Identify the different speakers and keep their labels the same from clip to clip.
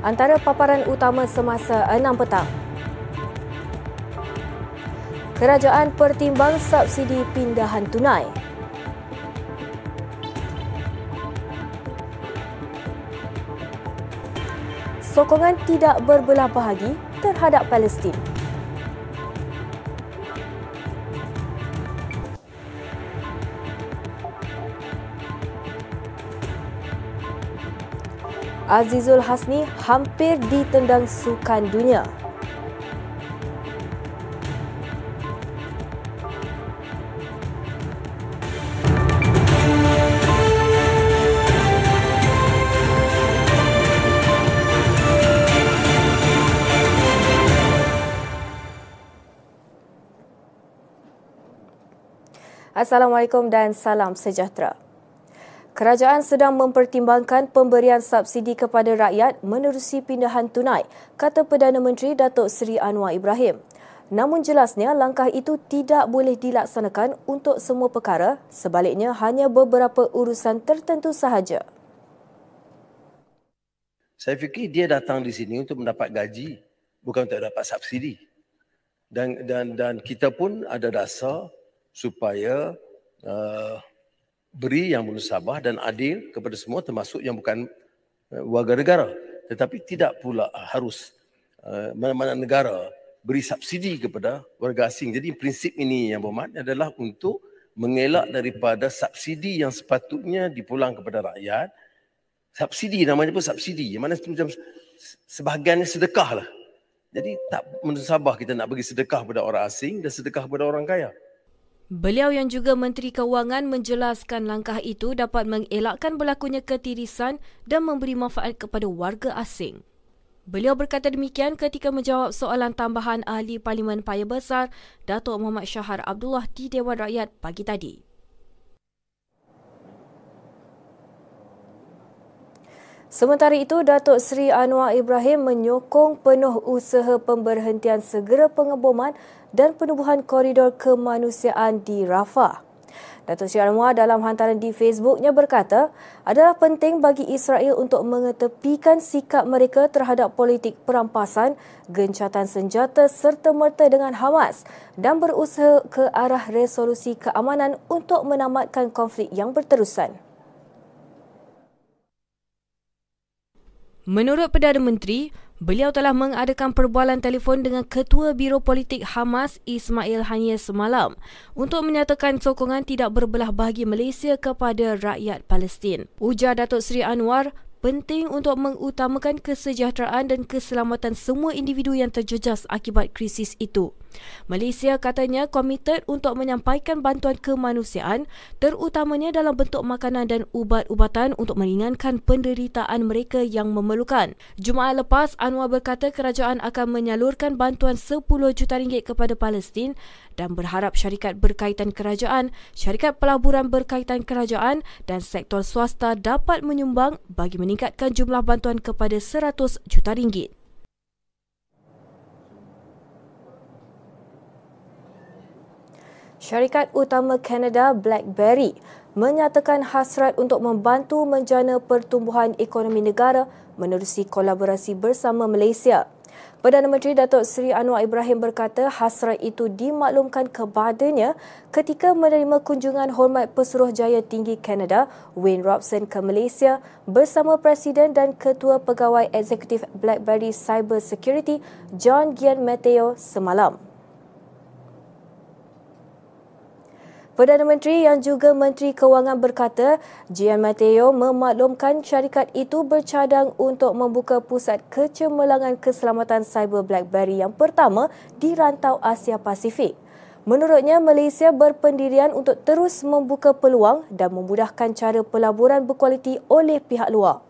Speaker 1: Antara paparan utama semasa 6 petang. Kerajaan pertimbang subsidi pindahan tunai. Sokongan tidak berbelah bahagi terhadap Palestin. Azizul Hasni hampir ditendang sukan dunia. Assalamualaikum dan salam sejahtera. Kerajaan sedang mempertimbangkan pemberian subsidi kepada rakyat menerusi pindahan tunai, kata Perdana Menteri Datuk Seri Anwar Ibrahim. Namun jelasnya langkah itu tidak boleh dilaksanakan untuk semua perkara, sebaliknya hanya beberapa urusan tertentu sahaja.
Speaker 2: Saya fikir dia datang di sini untuk mendapat gaji, bukan untuk dapat subsidi. Dan dan dan kita pun ada dasar supaya uh, beri yang bermusabah dan adil kepada semua termasuk yang bukan uh, warga negara tetapi tidak pula harus uh, mana-mana negara beri subsidi kepada warga asing. Jadi prinsip ini yang berhormat adalah untuk mengelak daripada subsidi yang sepatutnya dipulang kepada rakyat. Subsidi namanya pun subsidi. Yang mana macam sebahagiannya sedekah lah. Jadi tak menusabah kita nak bagi sedekah kepada orang asing dan sedekah kepada orang kaya.
Speaker 1: Beliau yang juga Menteri Kewangan menjelaskan langkah itu dapat mengelakkan berlakunya ketirisan dan memberi manfaat kepada warga asing. Beliau berkata demikian ketika menjawab soalan tambahan Ahli Parlimen Paya Besar Datuk Muhammad Syahar Abdullah di Dewan Rakyat pagi tadi. Sementara itu, Datuk Seri Anwar Ibrahim menyokong penuh usaha pemberhentian segera pengeboman dan penubuhan koridor kemanusiaan di Rafah. Datuk Seri Anwar dalam hantaran di Facebooknya berkata, adalah penting bagi Israel untuk mengetepikan sikap mereka terhadap politik perampasan, gencatan senjata serta merta dengan Hamas dan berusaha ke arah resolusi keamanan untuk menamatkan konflik yang berterusan. Menurut Perdana Menteri, beliau telah mengadakan perbualan telefon dengan Ketua Biro Politik Hamas Ismail Haniyeh semalam untuk menyatakan sokongan tidak berbelah bagi Malaysia kepada rakyat Palestin. Ujar Datuk Seri Anwar, penting untuk mengutamakan kesejahteraan dan keselamatan semua individu yang terjejas akibat krisis itu. Malaysia katanya komited untuk menyampaikan bantuan kemanusiaan terutamanya dalam bentuk makanan dan ubat-ubatan untuk meringankan penderitaan mereka yang memerlukan. Jumaat lepas, Anwar berkata kerajaan akan menyalurkan bantuan 10 juta ringgit kepada Palestin dan berharap syarikat berkaitan kerajaan, syarikat pelaburan berkaitan kerajaan dan sektor swasta dapat menyumbang bagi meningkatkan jumlah bantuan kepada 100 juta ringgit. Syarikat utama Kanada BlackBerry menyatakan hasrat untuk membantu menjana pertumbuhan ekonomi negara menerusi kolaborasi bersama Malaysia. Perdana Menteri Datuk Seri Anwar Ibrahim berkata hasrat itu dimaklumkan kepadanya ketika menerima kunjungan hormat Pesuruhjaya Tinggi Kanada Wayne Robson ke Malaysia bersama Presiden dan Ketua Pegawai Eksekutif BlackBerry Cyber Security John Gian Mateo semalam. Perdana Menteri yang juga Menteri Kewangan berkata, Gian Mateo memaklumkan syarikat itu bercadang untuk membuka pusat kecemerlangan keselamatan cyber BlackBerry yang pertama di rantau Asia Pasifik. Menurutnya, Malaysia berpendirian untuk terus membuka peluang dan memudahkan cara pelaburan berkualiti oleh pihak luar.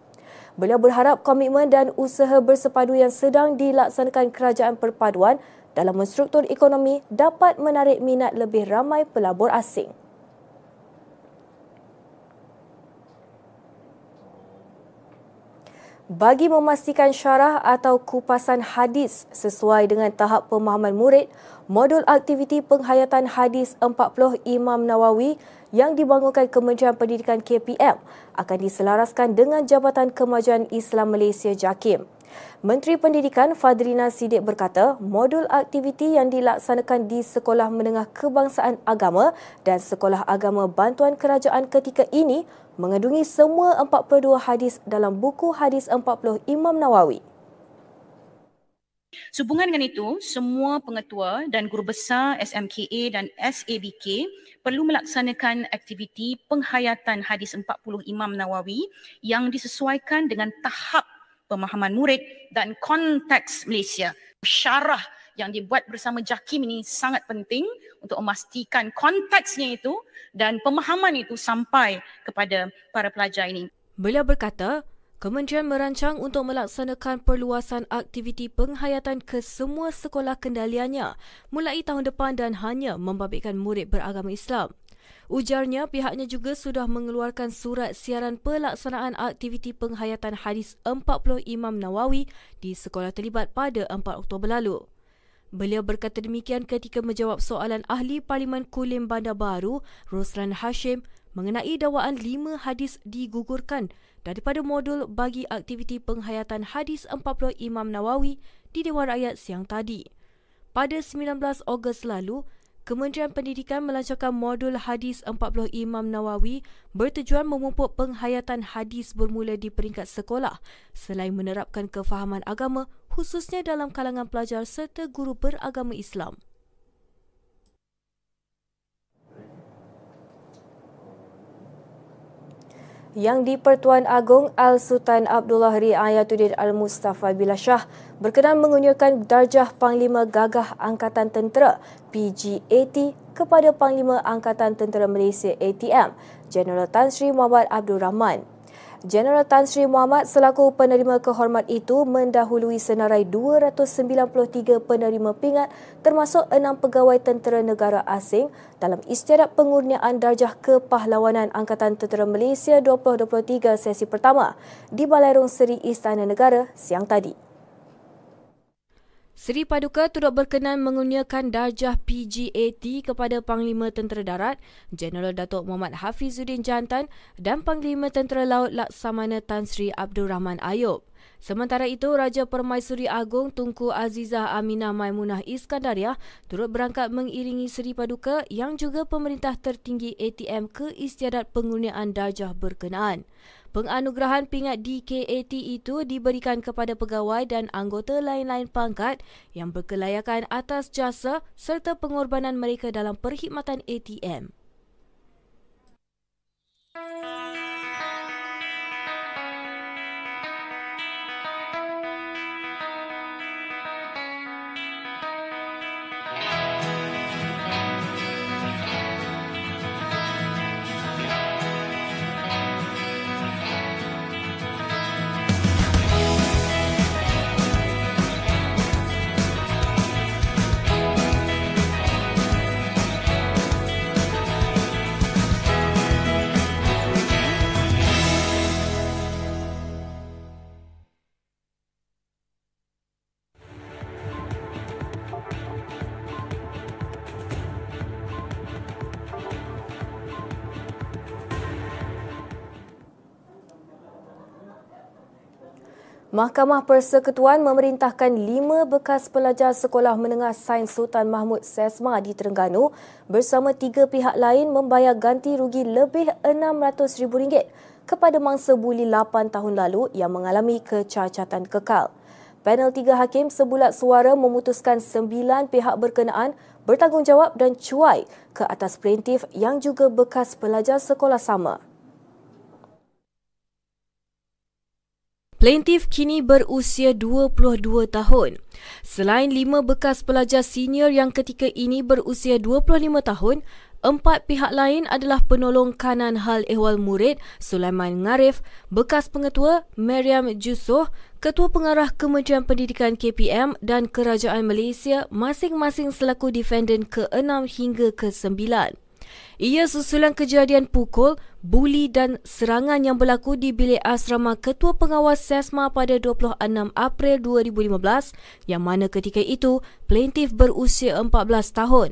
Speaker 1: Beliau berharap komitmen dan usaha bersepadu yang sedang dilaksanakan kerajaan perpaduan dalam menstruktur ekonomi dapat menarik minat lebih ramai pelabur asing. Bagi memastikan syarah atau kupasan hadis sesuai dengan tahap pemahaman murid, modul aktiviti penghayatan hadis 40 Imam Nawawi yang dibangunkan Kementerian Pendidikan KPM akan diselaraskan dengan Jabatan Kemajuan Islam Malaysia JAKIM. Menteri Pendidikan Fadrina Sidik berkata, modul aktiviti yang dilaksanakan di Sekolah Menengah Kebangsaan Agama dan Sekolah Agama Bantuan Kerajaan ketika ini mengandungi semua 42 hadis dalam buku hadis 40 Imam Nawawi.
Speaker 3: Sehubungan dengan itu, semua pengetua dan guru besar SMKA dan SABK perlu melaksanakan aktiviti penghayatan hadis 40 Imam Nawawi yang disesuaikan dengan tahap pemahaman murid dan konteks Malaysia. Syarah yang dibuat bersama JAKIM ini sangat penting untuk memastikan konteksnya itu dan pemahaman itu sampai kepada para pelajar ini.
Speaker 1: Beliau berkata, Kementerian merancang untuk melaksanakan perluasan aktiviti penghayatan ke semua sekolah kendaliannya mulai tahun depan dan hanya membabitkan murid beragama Islam. Ujarnya pihaknya juga sudah mengeluarkan surat siaran pelaksanaan aktiviti penghayatan hadis 40 Imam Nawawi di sekolah terlibat pada 4 Oktober lalu. Beliau berkata demikian ketika menjawab soalan ahli Parlimen Kulim Bandar Baru, Roslan Hashim, mengenai dakwaan lima hadis digugurkan daripada modul bagi aktiviti penghayatan hadis 40 Imam Nawawi di Dewan Rakyat siang tadi. Pada 19 Ogos lalu, Kementerian Pendidikan melancarkan modul hadis 40 Imam Nawawi bertujuan memupuk penghayatan hadis bermula di peringkat sekolah selain menerapkan kefahaman agama khususnya dalam kalangan pelajar serta guru beragama Islam. yang di-Pertuan Agong Al-Sultan Abdullah Riayatuddin Al-Mustafa Billah Shah berkenan mengunyurkan darjah Panglima Gagah Angkatan Tentera PGAT kepada Panglima Angkatan Tentera Malaysia ATM, Jeneral Tan Sri Muhammad Abdul Rahman. Jeneral Tan Sri Muhammad selaku penerima kehormat itu mendahului senarai 293 penerima pingat termasuk enam pegawai tentera negara asing dalam istiadat pengurniaan darjah kepahlawanan Angkatan Tentera Malaysia 2023 sesi pertama di Balairung Seri Istana Negara siang tadi. Seri Paduka turut berkenan menguniakan darjah PGAT kepada Panglima Tentera Darat, Jeneral Datuk Muhammad Hafizuddin Jantan dan Panglima Tentera Laut Laksamana Tan Sri Abdul Rahman Ayub. Sementara itu, Raja Permaisuri Agong Tunku Azizah Aminah Maimunah Iskandariah turut berangkat mengiringi Seri Paduka yang juga pemerintah tertinggi ATM ke istiadat penggunaan darjah berkenaan. Penganugerahan pingat DKAT itu diberikan kepada pegawai dan anggota lain-lain pangkat yang berkelayakan atas jasa serta pengorbanan mereka dalam perkhidmatan ATM. Mahkamah Persekutuan memerintahkan lima bekas pelajar Sekolah Menengah Sains Sultan Mahmud Sesma di Terengganu bersama tiga pihak lain membayar ganti rugi lebih RM600,000 kepada mangsa buli 8 tahun lalu yang mengalami kecacatan kekal. Panel tiga hakim sebulat suara memutuskan sembilan pihak berkenaan bertanggungjawab dan cuai ke atas perintif yang juga bekas pelajar sekolah sama. Plaintiff kini berusia 22 tahun. Selain lima bekas pelajar senior yang ketika ini berusia 25 tahun, empat pihak lain adalah penolong kanan hal ehwal murid Sulaiman Ngarif, bekas pengetua Meriam Jusoh, ketua pengarah Kementerian Pendidikan KPM dan Kerajaan Malaysia masing-masing selaku defendant ke-6 hingga ke-9. Ia susulan kejadian pukul, buli dan serangan yang berlaku di bilik asrama Ketua Pengawas SESMA pada 26 April 2015 yang mana ketika itu plaintiff berusia 14 tahun.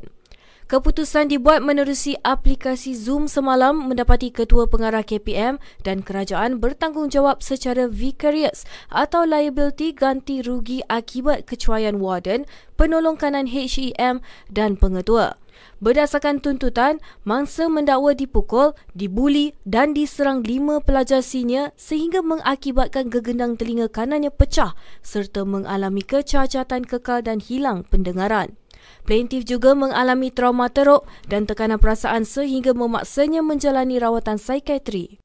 Speaker 1: Keputusan dibuat menerusi aplikasi Zoom semalam mendapati Ketua Pengarah KPM dan kerajaan bertanggungjawab secara vicarious atau liability ganti rugi akibat kecuaian warden, penolong kanan HEM dan pengetua. Berdasarkan tuntutan, mangsa mendakwa dipukul, dibuli dan diserang lima pelajar senior sehingga mengakibatkan gegendang telinga kanannya pecah serta mengalami kecacatan kekal dan hilang pendengaran. Plaintiff juga mengalami trauma teruk dan tekanan perasaan sehingga memaksanya menjalani rawatan psikiatri.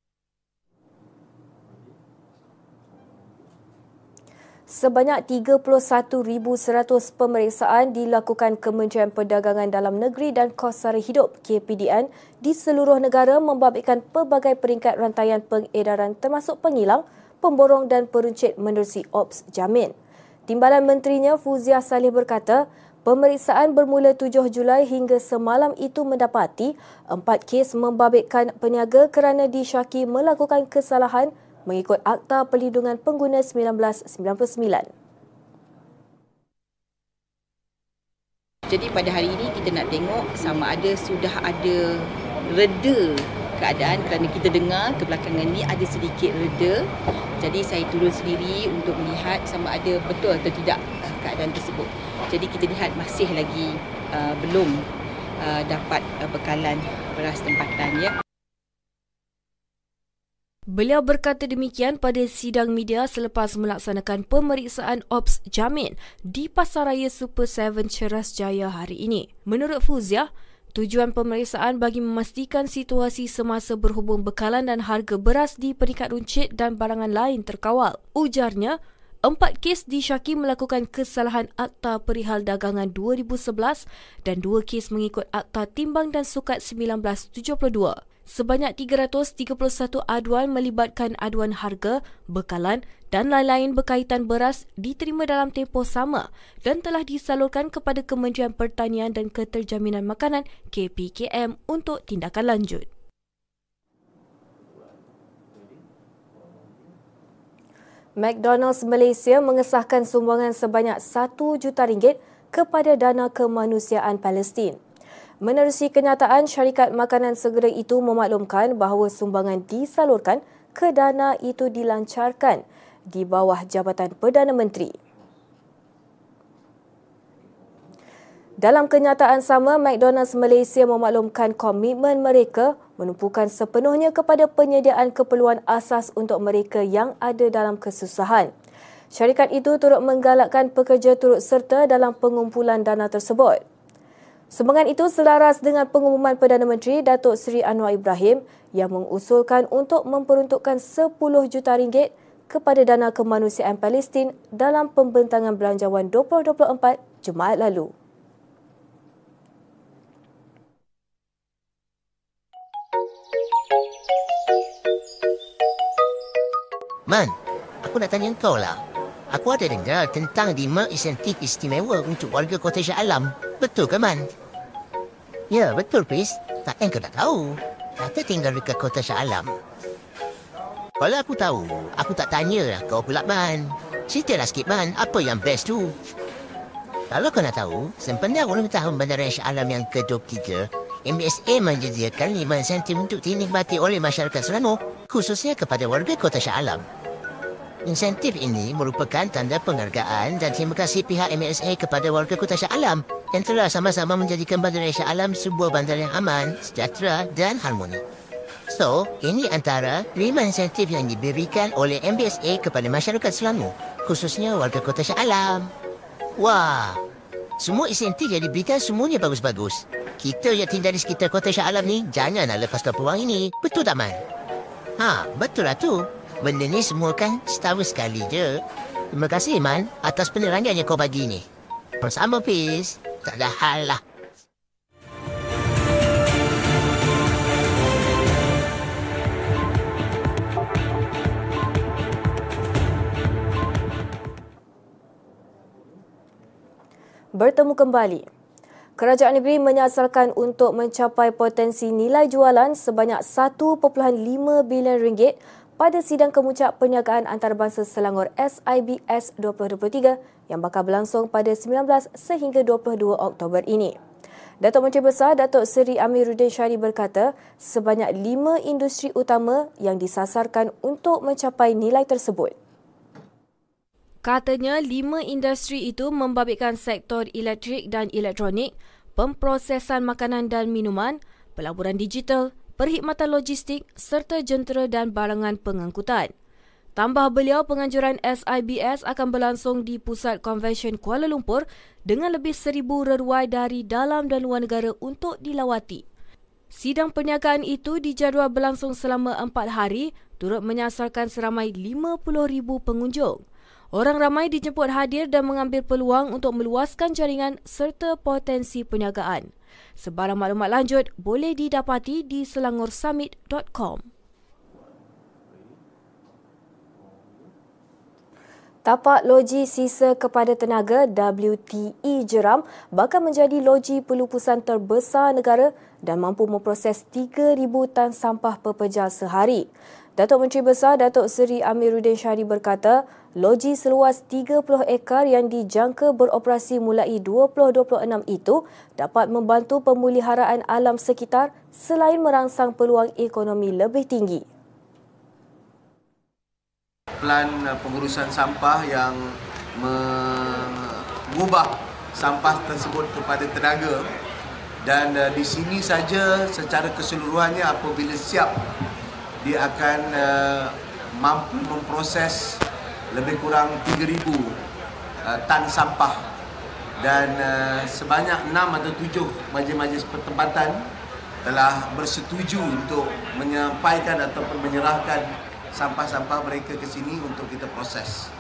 Speaker 1: Sebanyak 31,100 pemeriksaan dilakukan Kementerian Perdagangan Dalam Negeri dan Kos Sara Hidup KPDN di seluruh negara membabitkan pelbagai peringkat rantaian pengedaran termasuk pengilang, pemborong dan peruncit menerusi Ops Jamin. Timbalan Menterinya Fuzia Salih berkata, Pemeriksaan bermula 7 Julai hingga semalam itu mendapati empat kes membabitkan peniaga kerana disyaki melakukan kesalahan mengikut Akta Perlindungan Pengguna 1999.
Speaker 4: Jadi pada hari ini kita nak tengok sama ada sudah ada reda keadaan kerana kita dengar kebelakangan ini ada sedikit reda. Jadi saya turun sendiri untuk melihat sama ada betul atau tidak keadaan tersebut. Jadi kita lihat masih lagi uh, belum uh, dapat uh, bekalan beras tempatan ya.
Speaker 1: Beliau berkata demikian pada sidang media selepas melaksanakan pemeriksaan Ops Jamin di Pasaraya Super 7 Ceras Jaya hari ini. Menurut Fuzia, tujuan pemeriksaan bagi memastikan situasi semasa berhubung bekalan dan harga beras di peringkat runcit dan barangan lain terkawal. Ujarnya, Empat kes disyaki melakukan kesalahan Akta Perihal Dagangan 2011 dan dua kes mengikut Akta Timbang dan Sukat 1972. Sebanyak 331 aduan melibatkan aduan harga, bekalan dan lain-lain berkaitan beras diterima dalam tempoh sama dan telah disalurkan kepada Kementerian Pertanian dan Keterjaminan Makanan KPKM untuk tindakan lanjut. McDonald's Malaysia mengesahkan sumbangan sebanyak 1 juta ringgit kepada dana kemanusiaan Palestin. Menerusi kenyataan, syarikat makanan segera itu memaklumkan bahawa sumbangan disalurkan ke dana itu dilancarkan di bawah Jabatan Perdana Menteri. Dalam kenyataan sama, McDonald's Malaysia memaklumkan komitmen mereka menumpukan sepenuhnya kepada penyediaan keperluan asas untuk mereka yang ada dalam kesusahan. Syarikat itu turut menggalakkan pekerja turut serta dalam pengumpulan dana tersebut. Sumbangan itu selaras dengan pengumuman Perdana Menteri Datuk Seri Anwar Ibrahim yang mengusulkan untuk memperuntukkan 10 juta ringgit kepada dana kemanusiaan Palestin dalam pembentangan belanjawan 2024 Jumaat lalu.
Speaker 5: Man, aku nak tanya kau lah. Aku ada dengar tentang lima insentif istimewa untuk warga Kota Shah Alam. Betul ke, Man? Ya, betul, Pris. Takkan kau tak tahu. Kata tinggal dekat Kota Shah Alam. Kalau aku tahu, aku tak tanya lah kau pula, Man. Ceritalah sikit, Man. Apa yang best tu? Kalau kau nak tahu, sempena ulang tahun Bandaran Shah Alam yang ke-23, MBSA menyediakan lima insentif untuk dinikmati oleh masyarakat Selangor khususnya kepada warga Kota Shah Alam. Insentif ini merupakan tanda penghargaan dan terima kasih pihak MSA kepada warga Kota Shah Alam yang telah sama-sama menjadikan Bandar Shah Alam sebuah bandar yang aman, sejahtera dan harmoni. So, ini antara lima insentif yang diberikan oleh MBSA kepada masyarakat Selangor, khususnya warga Kota Shah Alam. Wah, semua insentif yang diberikan semuanya bagus-bagus. Kita yang tinggal di sekitar Kota Shah Alam ni, jangan nak lepaskan peluang ini. Betul tak, Man? Ha, betul lah tu. Benda ni semua kan setahun sekali je. Terima kasih, Man, atas penerangan yang kau bagi ni. Bersama, Fiz. Tak ada hal lah.
Speaker 1: Bertemu kembali. Kerajaan negeri menyasalkan untuk mencapai potensi nilai jualan sebanyak 1.5 bilion ringgit pada sidang kemuncak perniagaan antarabangsa Selangor SIBS 2023 yang bakal berlangsung pada 19 sehingga 22 Oktober ini. Datuk Menteri Besar Datuk Seri Amiruddin Syari berkata sebanyak lima industri utama yang disasarkan untuk mencapai nilai tersebut. Katanya lima industri itu membabitkan sektor elektrik dan elektronik, pemprosesan makanan dan minuman, pelaburan digital, perkhidmatan logistik serta jentera dan barangan pengangkutan. Tambah beliau, penganjuran SIBS akan berlangsung di Pusat Konvensyen Kuala Lumpur dengan lebih seribu reruai dari dalam dan luar negara untuk dilawati. Sidang perniagaan itu dijadual berlangsung selama empat hari turut menyasarkan seramai 50,000 pengunjung. Orang ramai dijemput hadir dan mengambil peluang untuk meluaskan jaringan serta potensi perniagaan. Sebarang maklumat lanjut boleh didapati di selangorsummit.com. Tapak loji sisa kepada tenaga WTE Jeram bakal menjadi loji pelupusan terbesar negara dan mampu memproses 3,000 tan sampah pepejal sehari. Datuk Menteri Besar Datuk Seri Amiruddin Syari berkata, loji seluas 30 ekar yang dijangka beroperasi mulai 2026 itu dapat membantu pemuliharaan alam sekitar selain merangsang peluang ekonomi lebih tinggi.
Speaker 6: Plan uh, pengurusan sampah yang mengubah sampah tersebut kepada tenaga dan uh, di sini saja secara keseluruhannya apabila siap dia akan uh, mampu memproses lebih kurang 3000 uh, tan sampah dan uh, sebanyak 6 atau 7 majlis-majlis pertempatan telah bersetuju untuk menyampaikan ataupun menyerahkan sampah-sampah mereka ke sini untuk kita proses.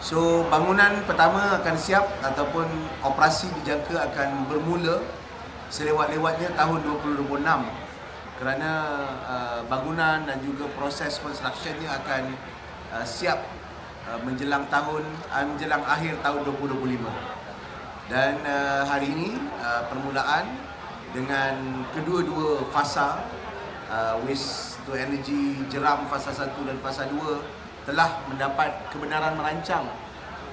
Speaker 6: So bangunan pertama akan siap ataupun operasi dijangka akan bermula selewat-lewatnya tahun 2026 kerana uh, bangunan dan juga proses constructionnya akan uh, siap uh, menjelang tahun uh, menjelang akhir tahun 2025 dan uh, hari ini uh, permulaan dengan kedua-dua fasa uh, waste to energy jeram fasa 1 dan fasa 2 telah mendapat kebenaran merancang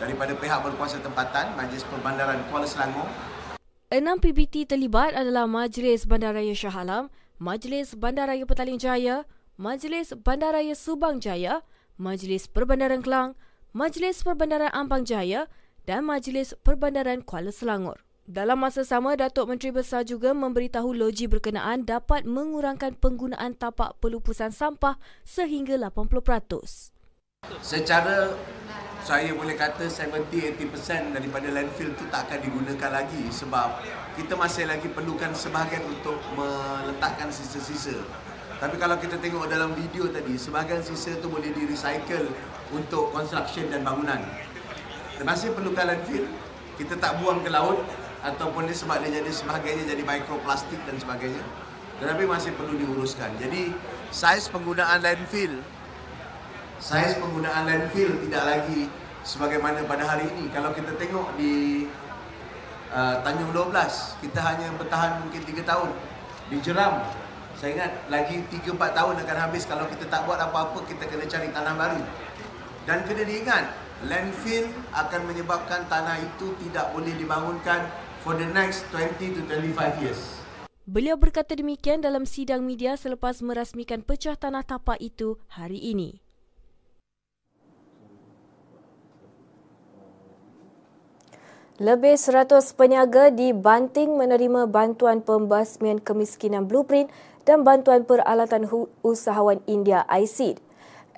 Speaker 6: daripada pihak berkuasa tempatan Majlis Perbandaran Kuala Selangor.
Speaker 1: Enam PBT terlibat adalah Majlis Bandaraya Shah Alam, Majlis Bandaraya Petaling Jaya, Majlis Bandaraya Subang Jaya, Majlis Perbandaran Kelang, Majlis Perbandaran Ampang Jaya dan Majlis Perbandaran Kuala Selangor. Dalam masa sama, Datuk Menteri Besar juga memberitahu loji berkenaan dapat mengurangkan penggunaan tapak pelupusan sampah sehingga 80%.
Speaker 6: Secara saya boleh kata 70-80% daripada landfill tu tak akan digunakan lagi sebab kita masih lagi perlukan sebahagian untuk meletakkan sisa-sisa. Tapi kalau kita tengok dalam video tadi, sebahagian sisa tu boleh di-recycle untuk construction dan bangunan. Masih perlukan landfill, kita tak buang ke laut ataupun dia sebab dia jadi sebahagiannya jadi mikroplastik dan sebagainya. Tetapi masih perlu diuruskan. Jadi saiz penggunaan landfill saiz penggunaan landfill tidak lagi sebagaimana pada hari ini. Kalau kita tengok di uh, Tanjung 12, kita hanya bertahan mungkin 3 tahun. Di Jeram, saya ingat lagi 3-4 tahun akan habis kalau kita tak buat apa-apa, kita kena cari tanah baru. Dan kena diingat, landfill akan menyebabkan tanah itu tidak boleh dibangunkan for the next 20 to 25 years.
Speaker 1: Beliau berkata demikian dalam sidang media selepas merasmikan pecah tanah tapak itu hari ini. Lebih 100 peniaga dibanting menerima bantuan pembasmian kemiskinan blueprint dan bantuan peralatan usahawan India ICID.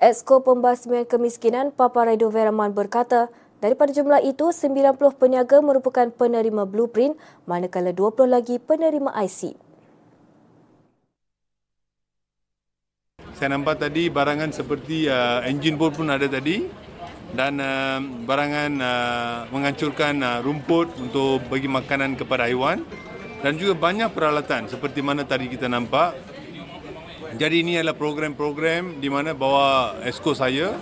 Speaker 1: Esko Pembasmian Kemiskinan Papa Raido Veraman berkata, daripada jumlah itu, 90 peniaga merupakan penerima blueprint manakala 20 lagi penerima ICID.
Speaker 7: Saya nampak tadi barangan seperti uh, engine board pun ada tadi dan uh, barangan uh, menghancurkan uh, rumput untuk bagi makanan kepada haiwan dan juga banyak peralatan seperti mana tadi kita nampak. Jadi ini adalah program-program di mana bawa esko saya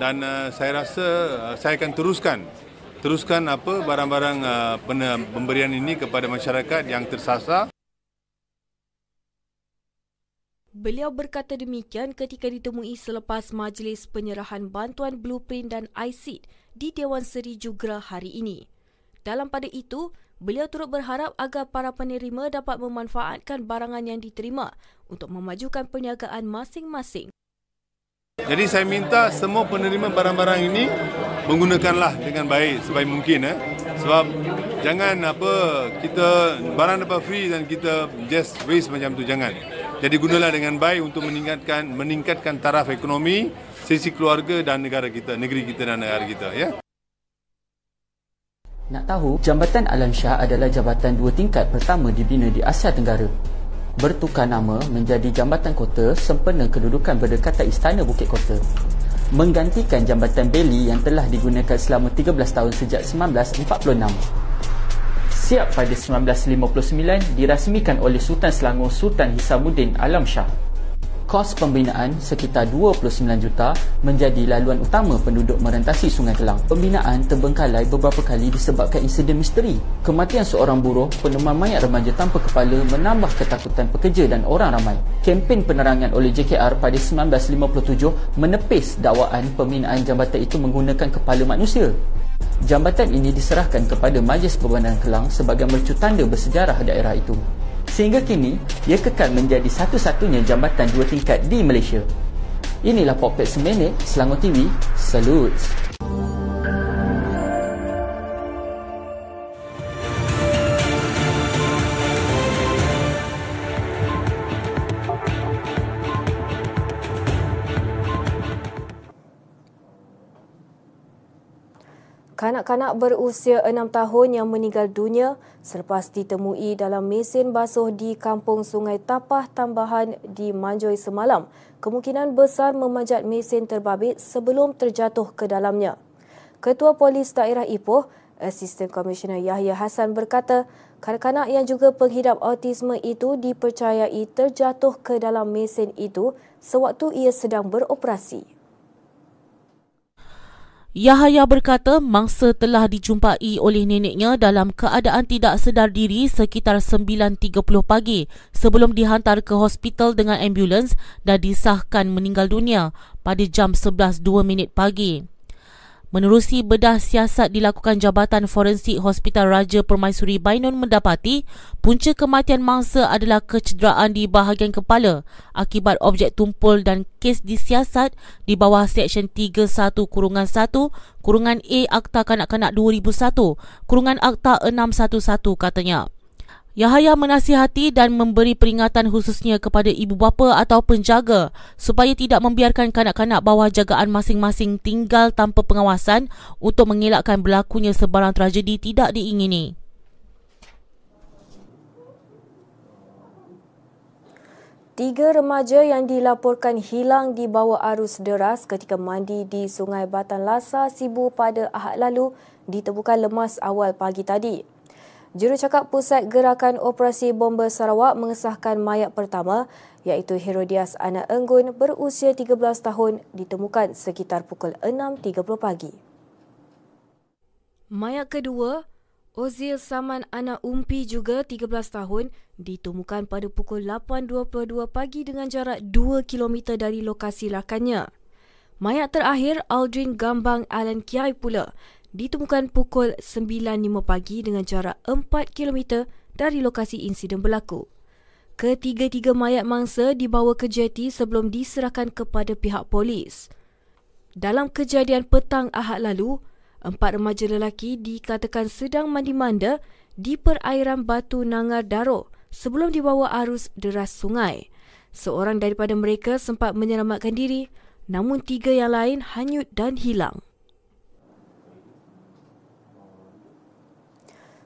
Speaker 7: dan uh, saya rasa uh, saya akan teruskan teruskan apa barang-barang uh, pemberian ini kepada masyarakat yang tersasar.
Speaker 1: Beliau berkata demikian ketika ditemui selepas majlis penyerahan bantuan blueprint dan ICID di Dewan Seri Jugra hari ini. Dalam pada itu, Beliau turut berharap agar para penerima dapat memanfaatkan barangan yang diterima untuk memajukan perniagaan masing-masing.
Speaker 7: Jadi saya minta semua penerima barang-barang ini menggunakanlah dengan baik sebaik mungkin eh. Sebab jangan apa kita barang dapat free dan kita just waste macam tu jangan. Jadi gunalah dengan baik untuk meningkatkan meningkatkan taraf ekonomi, sisi keluarga dan negara kita, negeri kita dan negara kita ya.
Speaker 8: Nak tahu, Jambatan Alam Shah adalah jabatan dua tingkat pertama dibina di Asia Tenggara. Bertukar nama menjadi Jambatan Kota sempena kedudukan berdekatan Istana Bukit Kota. Menggantikan Jambatan Beli yang telah digunakan selama 13 tahun sejak 1946. Siap pada 1959 dirasmikan oleh Sultan Selangor Sultan Hisamuddin Alam Shah kos pembinaan sekitar 29 juta menjadi laluan utama penduduk merentasi Sungai Kelang. Pembinaan terbengkalai beberapa kali disebabkan insiden misteri. Kematian seorang buruh penemuan mayat remaja tanpa kepala menambah ketakutan pekerja dan orang ramai. Kempen penerangan oleh JKR pada 1957 menepis dakwaan pembinaan jambatan itu menggunakan kepala manusia. Jambatan ini diserahkan kepada Majlis Perbandaran Kelang sebagai mercu tanda bersejarah daerah itu. Sehingga kini, ia kekal menjadi satu-satunya jambatan dua tingkat di Malaysia. Inilah Popet Seminit, Selangor TV. Salut!
Speaker 1: Kanak-kanak berusia enam tahun yang meninggal dunia selepas ditemui dalam mesin basuh di kampung Sungai Tapah Tambahan di Manjoy semalam kemungkinan besar memanjat mesin terbabit sebelum terjatuh ke dalamnya. Ketua Polis Daerah Ipoh, Asisten Komisioner Yahya Hassan berkata, kanak-kanak yang juga penghidap autisme itu dipercayai terjatuh ke dalam mesin itu sewaktu ia sedang beroperasi.
Speaker 9: Yahaya berkata mangsa telah dijumpai oleh neneknya dalam keadaan tidak sedar diri sekitar 9.30 pagi sebelum dihantar ke hospital dengan ambulans dan disahkan meninggal dunia pada jam 11.02 minit pagi. Menerusi bedah siasat dilakukan Jabatan Forensik Hospital Raja Permaisuri Bainon mendapati punca kematian mangsa adalah kecederaan di bahagian kepala akibat objek tumpul dan kes disiasat di bawah Seksyen 31 Kurungan 1 Kurungan A Akta Kanak-Kanak 2001 Kurungan Akta 611 katanya. Yahaya menasihati dan memberi peringatan khususnya kepada ibu bapa atau penjaga supaya tidak membiarkan kanak-kanak bawah jagaan masing-masing tinggal tanpa pengawasan untuk mengelakkan berlakunya sebarang tragedi tidak diingini.
Speaker 1: Tiga remaja yang dilaporkan hilang di bawah arus deras ketika mandi di Sungai Batan Lasa Sibu pada Ahad lalu ditemukan lemas awal pagi tadi. Jurucakap Pusat Gerakan Operasi Bomba Sarawak mengesahkan mayat pertama iaitu Herodias Anak Enggun berusia 13 tahun ditemukan sekitar pukul 6.30 pagi. Mayat kedua, Ozil Saman Anak Umpi juga 13 tahun ditemukan pada pukul 8.22 pagi dengan jarak 2 km dari lokasi lakannya. Mayat terakhir Aldrin Gambang Alan Kiai pula ditemukan pukul 9.05 pagi dengan jarak 4 km dari lokasi insiden berlaku. Ketiga-tiga mayat mangsa dibawa ke jeti sebelum diserahkan kepada pihak polis. Dalam kejadian petang Ahad lalu, empat remaja lelaki dikatakan sedang mandi manda di perairan Batu Nangar Daro sebelum dibawa arus deras sungai. Seorang daripada mereka sempat menyelamatkan diri, namun tiga yang lain hanyut dan hilang.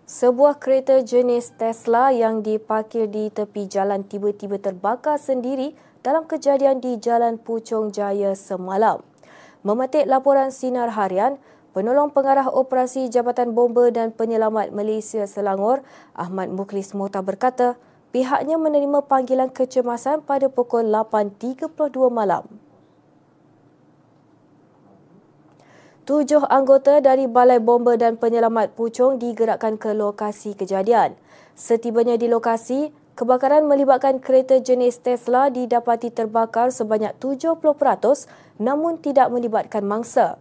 Speaker 1: Sebuah kereta jenis Tesla yang diparkir di tepi jalan tiba-tiba terbakar sendiri dalam kejadian di Jalan Puchong Jaya semalam. Memetik laporan Sinar Harian, penolong pengarah operasi Jabatan Bomba dan Penyelamat Malaysia Selangor, Ahmad Muklis Mota berkata, pihaknya menerima panggilan kecemasan pada pukul 8.32 malam. Tujuh anggota dari Balai Bomba dan Penyelamat Puchong digerakkan ke lokasi kejadian. Setibanya di lokasi, kebakaran melibatkan kereta jenis Tesla didapati terbakar sebanyak 70% namun tidak melibatkan mangsa.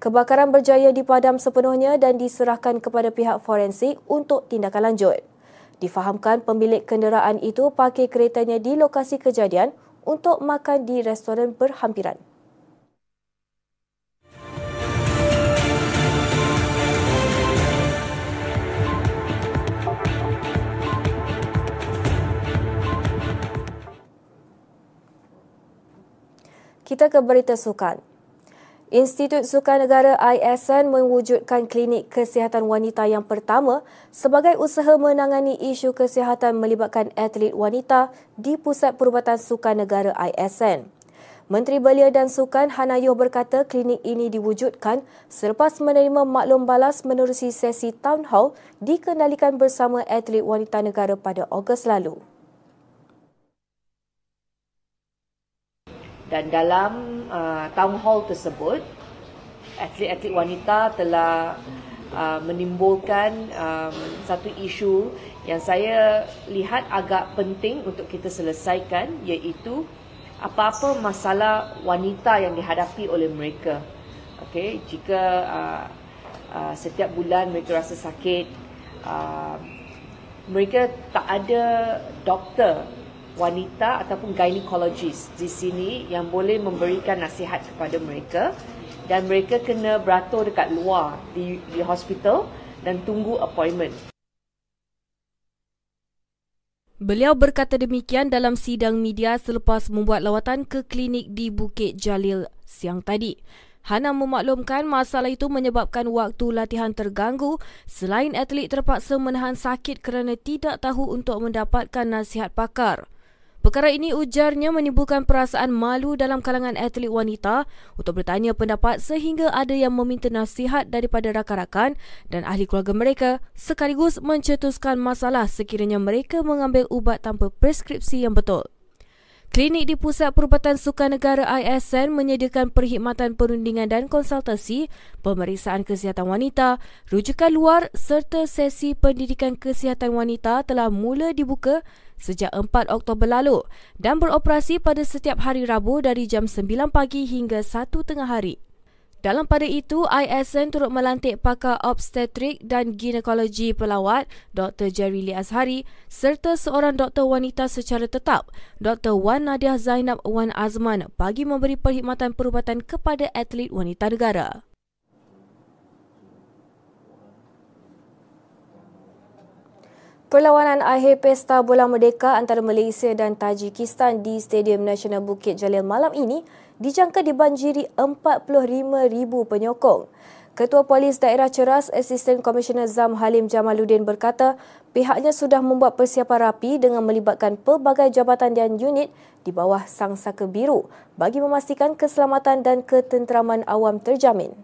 Speaker 1: Kebakaran berjaya dipadam sepenuhnya dan diserahkan kepada pihak forensik untuk tindakan lanjut. Difahamkan pemilik kenderaan itu parkir keretanya di lokasi kejadian untuk makan di restoran berhampiran. Kita ke berita sukan. Institut Sukan Negara ISN mewujudkan klinik kesihatan wanita yang pertama sebagai usaha menangani isu kesihatan melibatkan atlet wanita di Pusat Perubatan Sukan Negara ISN. Menteri Belia dan Sukan Hanayuh berkata klinik ini diwujudkan selepas menerima maklum balas menerusi sesi town hall dikendalikan bersama atlet wanita negara pada Ogos lalu.
Speaker 10: Dan dalam uh, town hall tersebut atlet-atlet wanita telah uh, menimbulkan um, satu isu yang saya lihat agak penting untuk kita selesaikan iaitu apa-apa masalah wanita yang dihadapi oleh mereka. Okey jika uh, uh, setiap bulan mereka rasa sakit uh, mereka tak ada doktor wanita ataupun gynecologist di sini yang boleh memberikan nasihat kepada mereka dan mereka kena beratur dekat luar di di hospital dan tunggu appointment.
Speaker 1: Beliau berkata demikian dalam sidang media selepas membuat lawatan ke klinik di Bukit Jalil siang tadi. Hana memaklumkan masalah itu menyebabkan waktu latihan terganggu selain atlet terpaksa menahan sakit kerana tidak tahu untuk mendapatkan nasihat pakar. Perkara ini ujarnya menimbulkan perasaan malu dalam kalangan atlet wanita untuk bertanya pendapat sehingga ada yang meminta nasihat daripada rakan-rakan dan ahli keluarga mereka sekaligus mencetuskan masalah sekiranya mereka mengambil ubat tanpa preskripsi yang betul. Klinik di Pusat Perubatan Sukan Negara ISN menyediakan perkhidmatan perundingan dan konsultasi, pemeriksaan kesihatan wanita, rujukan luar serta sesi pendidikan kesihatan wanita telah mula dibuka sejak 4 Oktober lalu dan beroperasi pada setiap hari Rabu dari jam 9 pagi hingga 1 tengah hari. Dalam pada itu, ISN turut melantik pakar obstetrik dan ginekologi pelawat Dr. Jerry Lee Azhari serta seorang doktor wanita secara tetap, Dr. Wan Nadia Zainab Wan Azman bagi memberi perkhidmatan perubatan kepada atlet wanita negara. Perlawanan akhir Pesta Bola Merdeka antara Malaysia dan Tajikistan di Stadium Nasional Bukit Jalil malam ini dijangka dibanjiri 45,000 penyokong. Ketua Polis Daerah Ceras, Asisten Komisioner Zam Halim Jamaluddin berkata pihaknya sudah membuat persiapan rapi dengan melibatkan pelbagai jabatan dan unit di bawah Sang Saka Biru bagi memastikan keselamatan dan ketenteraman awam terjamin.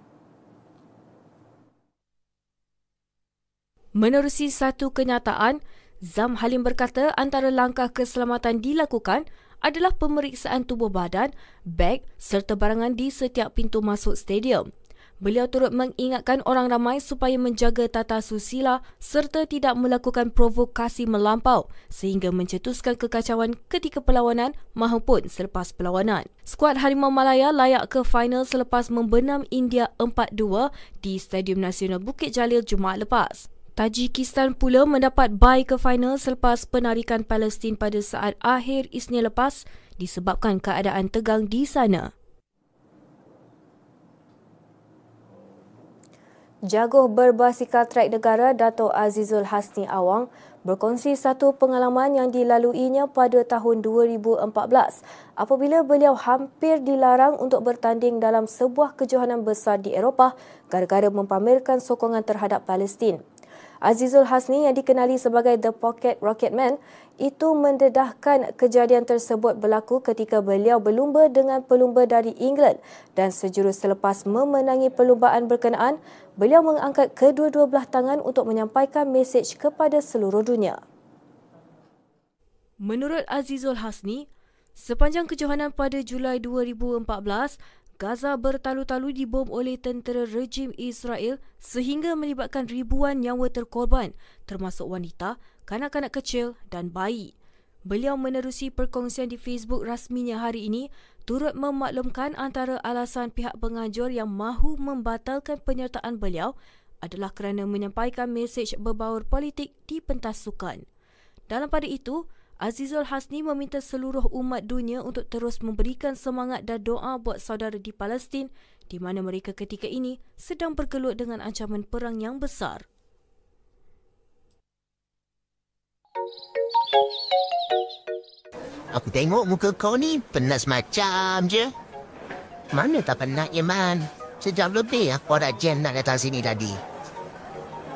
Speaker 1: Menerusi satu kenyataan, Zam Halim berkata antara langkah keselamatan dilakukan adalah pemeriksaan tubuh badan, beg serta barangan di setiap pintu masuk stadium. Beliau turut mengingatkan orang ramai supaya menjaga tata susila serta tidak melakukan provokasi melampau sehingga mencetuskan kekacauan ketika perlawanan maupun selepas perlawanan. Skuad Harimau Malaya layak ke final selepas membenam India 4-2 di Stadium Nasional Bukit Jalil Jumaat lepas. Tajikistan pula mendapat bye ke final selepas penarikan Palestin pada saat akhir Isnin lepas disebabkan keadaan tegang di sana. Jaguh berbasikal trek negara Dato' Azizul Hasni Awang berkongsi satu pengalaman yang dilaluinya pada tahun 2014 apabila beliau hampir dilarang untuk bertanding dalam sebuah kejohanan besar di Eropah gara-gara mempamerkan sokongan terhadap Palestin. Azizul Hasni yang dikenali sebagai The Pocket Rocket Man itu mendedahkan kejadian tersebut berlaku ketika beliau berlumba dengan pelumba dari England dan sejurus selepas memenangi perlumbaan berkenaan, beliau mengangkat kedua-dua belah tangan untuk menyampaikan mesej kepada seluruh dunia. Menurut Azizul Hasni, sepanjang kejohanan pada Julai 2014, Gaza bertalu-talu dibom oleh tentera rejim Israel sehingga melibatkan ribuan nyawa terkorban termasuk wanita, kanak-kanak kecil dan bayi. Beliau menerusi perkongsian di Facebook rasminya hari ini turut memaklumkan antara alasan pihak pengajur yang mahu membatalkan penyertaan beliau adalah kerana menyampaikan mesej berbaur politik di pentas sukan. Dalam pada itu, Azizul Hasni meminta seluruh umat dunia untuk terus memberikan semangat dan doa buat saudara di Palestin di mana mereka ketika ini sedang bergelut dengan ancaman perang yang besar.
Speaker 5: Aku tengok muka kau ni penas macam je. Mana tak penat ya, Man? Sejam lebih aku ada jen nak datang sini tadi.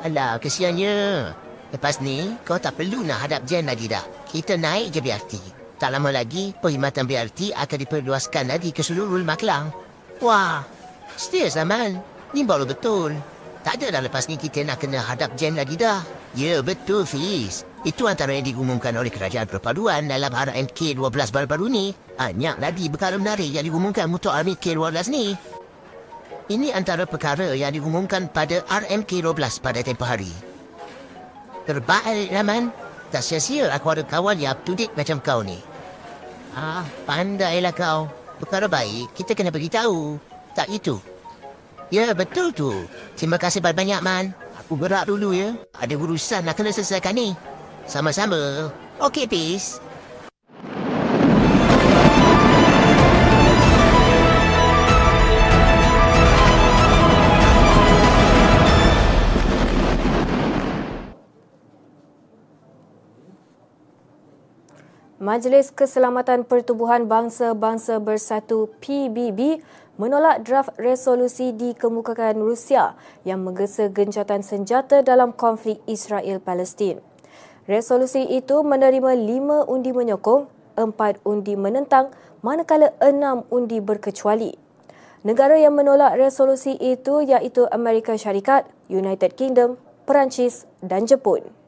Speaker 5: Alah, kesiannya. Lepas ni, kau tak perlu nak hadap jen lagi dah. Kita naik je BRT. Tak lama lagi, perkhidmatan BRT akan diperluaskan lagi ke seluruh Rumah Kelang. Wah, setia zaman. Ni baru betul. Tak ada dah lepas ni kita nak kena hadap jen lagi dah. Ya, betul, Fiz. Itu antara yang diumumkan oleh Kerajaan Perpaduan dalam RMK 12 baru-baru ni. Banyak lagi perkara menarik yang diumumkan untuk RMK 12 ni. Ini antara perkara yang diumumkan pada RMK 12 pada tempoh hari. Terbaik, Rahman. Tak sia-sia aku ada kawan yang up to date macam kau ni. Ah, pandailah kau. Perkara baik, kita kena beritahu. Tak itu? Ya, betul tu. Terima kasih banyak-banyak, Man. Aku gerak dulu ya. Ada urusan nak kena selesaikan ni. Sama-sama. Okey, peace.
Speaker 1: Majlis Keselamatan Pertubuhan Bangsa-Bangsa Bersatu PBB menolak draft resolusi dikemukakan Rusia yang menggesa gencatan senjata dalam konflik Israel-Palestin. Resolusi itu menerima lima undi menyokong, empat undi menentang, manakala enam undi berkecuali. Negara yang menolak resolusi itu iaitu Amerika Syarikat, United Kingdom, Perancis dan Jepun.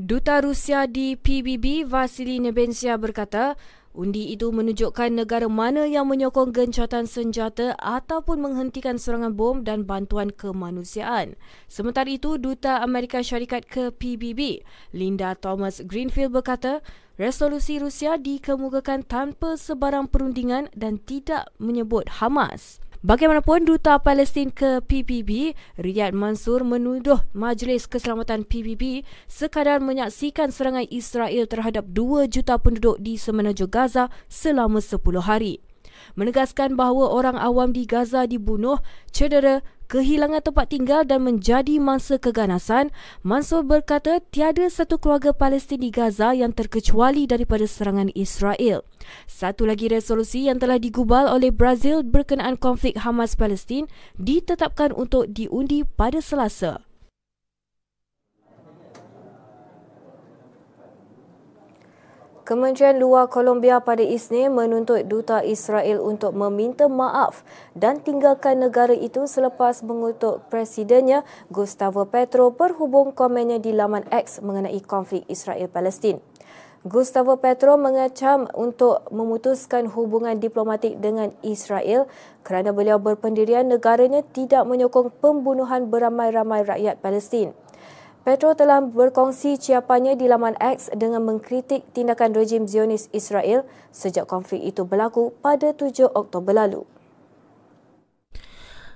Speaker 1: Duta Rusia di PBB Vasily Nebensia berkata, Undi itu menunjukkan negara mana yang menyokong gencatan senjata ataupun menghentikan serangan bom dan bantuan kemanusiaan. Sementara itu, Duta Amerika Syarikat ke PBB, Linda Thomas Greenfield berkata, resolusi Rusia dikemukakan tanpa sebarang perundingan dan tidak menyebut Hamas. Bagaimanapun, Duta Palestin ke PBB, Riyad Mansur menuduh Majlis Keselamatan PBB sekadar menyaksikan serangan Israel terhadap 2 juta penduduk di semenanjung Gaza selama 10 hari menegaskan bahawa orang awam di Gaza dibunuh, cedera, kehilangan tempat tinggal dan menjadi mangsa keganasan, Mansur berkata tiada satu keluarga Palestin di Gaza yang terkecuali daripada serangan Israel. Satu lagi resolusi yang telah digubal oleh Brazil berkenaan konflik Hamas-Palestin ditetapkan untuk diundi pada Selasa. Kementerian Luar Colombia pada Isnin menuntut Duta Israel untuk meminta maaf dan tinggalkan negara itu selepas mengutuk Presidennya Gustavo Petro berhubung komennya di laman X mengenai konflik Israel-Palestin. Gustavo Petro mengecam untuk memutuskan hubungan diplomatik dengan Israel kerana beliau berpendirian negaranya tidak menyokong pembunuhan beramai-ramai rakyat Palestin. Petro telah berkongsi ciapannya di laman X dengan mengkritik tindakan rejim Zionis Israel sejak konflik itu berlaku pada 7 Oktober lalu.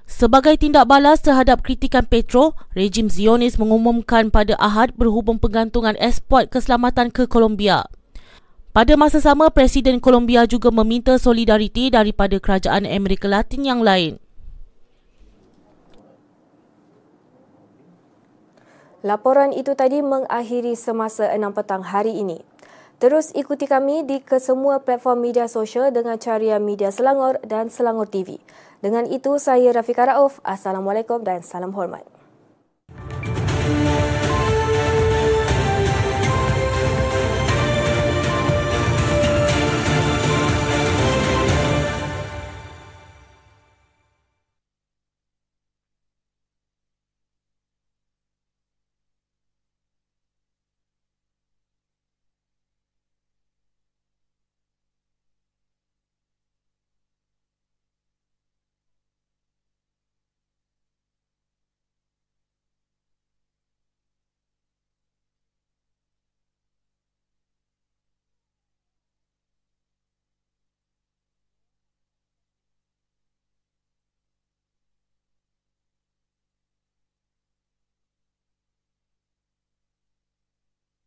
Speaker 9: Sebagai tindak balas terhadap kritikan Petro, rejim Zionis mengumumkan pada Ahad berhubung penggantungan ekspor keselamatan ke Colombia. Pada masa sama, Presiden Colombia juga meminta solidariti daripada kerajaan Amerika Latin yang lain. Laporan itu tadi mengakhiri semasa 6 petang hari ini. Terus ikuti kami di kesemua platform media sosial dengan carian media Selangor dan Selangor TV. Dengan itu, saya Rafika Rauf. Assalamualaikum dan salam hormat.